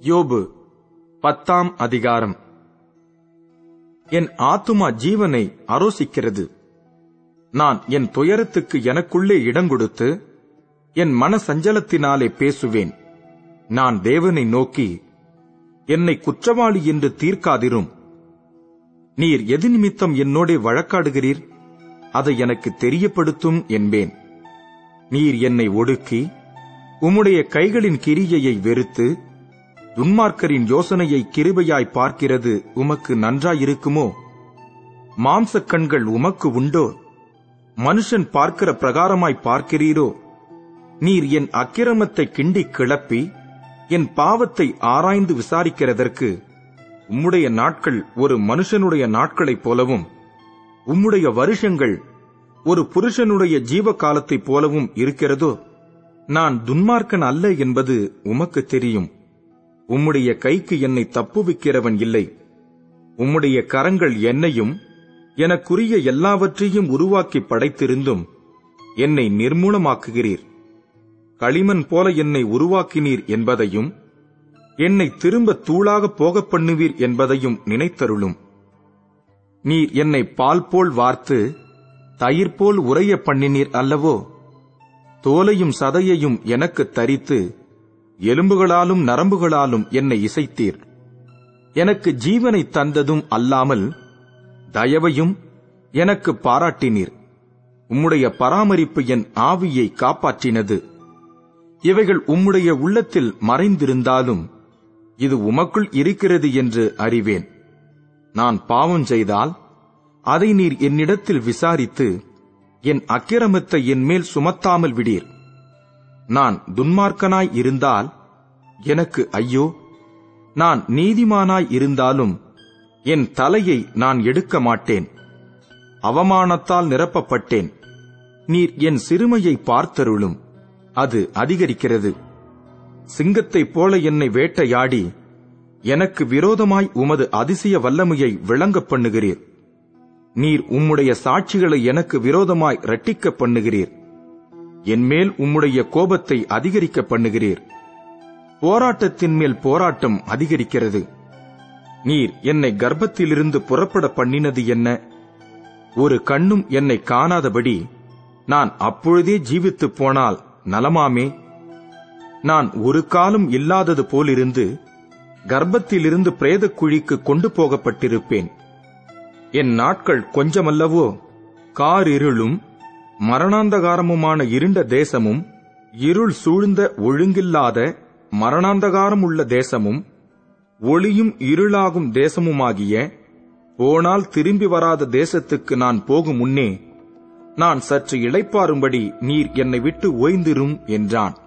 யோபு பத்தாம் அதிகாரம். என் ஆத்துமா ஜீவனை அரோசிக்கிறது. நான் என் துயரத்துக்கு எனக்குள்ளே இடங்கொடுத்து என் மன சஞ்சலத்தினாலே பேசுவேன். நான் தேவனை நோக்கி என்னை குற்றவாளி என்று தீர்க்காதிரும். நீர் எது நிமித்தம் என்னோடே வழக்காடுகிறீர் அதை எனக்கு தெரியப்படுத்தும் என்பேன். நீர் என்னை ஒடுக்கி உம்முடைய கைகளின் கிரியையை வெறுத்து துன்மார்க்கரின் யோசனையை கிருபையாய் பார்க்கிறது உமக்கு நன்றாயிருக்குமோ? மாம்சக் கண்கள் உமக்கு உண்டோ? மனுஷன் பார்க்கிற பிரகாரமாய் பார்க்கிறீரோ? நீர் என் அக்கிரமத்தை கிண்டி கிளப்பி என் பாவத்தை ஆராய்ந்து விசாரிக்கிறதற்கு உம்முடைய நாட்கள் ஒரு மனுஷனுடைய நாட்களைப் போலவும் உம்முடைய வருஷங்கள் ஒரு புருஷனுடைய ஜீவ காலத்தைப் போலவும் இருக்கிறதோ? நான் துன்மார்க்கன் அல்ல என்பது உமக்கு தெரியும். உம்முடைய கைக்கு என்னை தப்புவிக்கிறவன் இல்லை. உம்முடைய கரங்கள் என்னையும் எனக்குரிய எல்லாவற்றையும் உருவாக்கி படைத்திருந்தும் என்னை நிர்மூலமாக்குகிறீர். களிமண் போல என்னை உருவாக்கினீர் என்பதையும் என்னை திரும்ப தூளாக போகப் பண்ணுவீர் என்பதையும் நினைத்தருளும். நீர் என்னை பால் போல் வார்த்து தயிர் போல் உறைய பண்ணினீர் அல்லவோ? தோலையும் சதையையும் எனக்கு தரித்து எலும்புகளாலும் நரம்புகளாலும் என்னை இசைத்தீர். எனக்கு ஜீவனை தந்ததும் அல்லாமல் தயவையும் எனக்கு பாராட்டினீர். உம்முடைய பராமரிப்பு என் ஆவியை காப்பாற்றினது. இவைகள் உம்முடைய உள்ளத்தில் மறைந்திருந்தாலும் இது உமக்குள் இருக்கிறது என்று அறிவேன். நான் பாவம் செய்தால் அதை நீர் என்னிடத்தில் விசாரித்து என் அக்கிரமத்தை என்மேல் சுமத்தாமல் விடீர். நான் துன்மார்க்கனாய் இருந்தால் எனக்கு ஐயோ நான் நீதிமானாய் இருந்தாலும் என் தலையை நான் எடுக்க மாட்டேன். அவமானத்தால் நிரப்பப்பட்டேன். நீர் என் சிறுமையை பார்த்தருளும். அது அதிகரிக்கிறது. சிங்கத்தைப் போல என்னை வேட்டையாடி எனக்கு விரோதமாய் உமது அதிசய வல்லமையை விளங்கப் பண்ணுகிறீர். நீர் உம்முடைய சாட்சிகளை எனக்கு விரோதமாய் இரட்டிக்க பண்ணுகிறீர். என்மேல் உம்முடைய கோபத்தை அதிகரிக்க பண்ணுகிறீர். போராட்டத்தின் மேல் போராட்டம் அதிகரிக்கிறது. நீர் என்னை கர்ப்பத்திலிருந்து புறப்பட பண்ணினது என்ன? ஒரு கண்ணும் என்னை காணாதபடி நான் அப்பொழுதே ஜீவித்துப் போனால் நலமாமே? நான் ஒரு காலம் இல்லாதது போலிருந்து கர்ப்பத்திலிருந்து பிரேதக் குழிக்கு கொண்டு போகப்பட்டிருப்பேன். என் நாட்கள் கொஞ்சமல்லவோ? காரிருளும் மரணாந்தகாரமுமான இருண்ட தேசமும் இருள் சூழ்ந்த ஒழுங்கில்லாத மரணாந்தகாரம் உள்ள தேசமும் ஒளியும் இருளாகும் தேசமுமாகிய போனால் திரும்பி வராத தேசத்துக்கு நான் போகும் முன்னே நான் சற்று இளைப்பாறும்படி நீர் என்னை விட்டு ஓய்ந்திரும் என்றான்.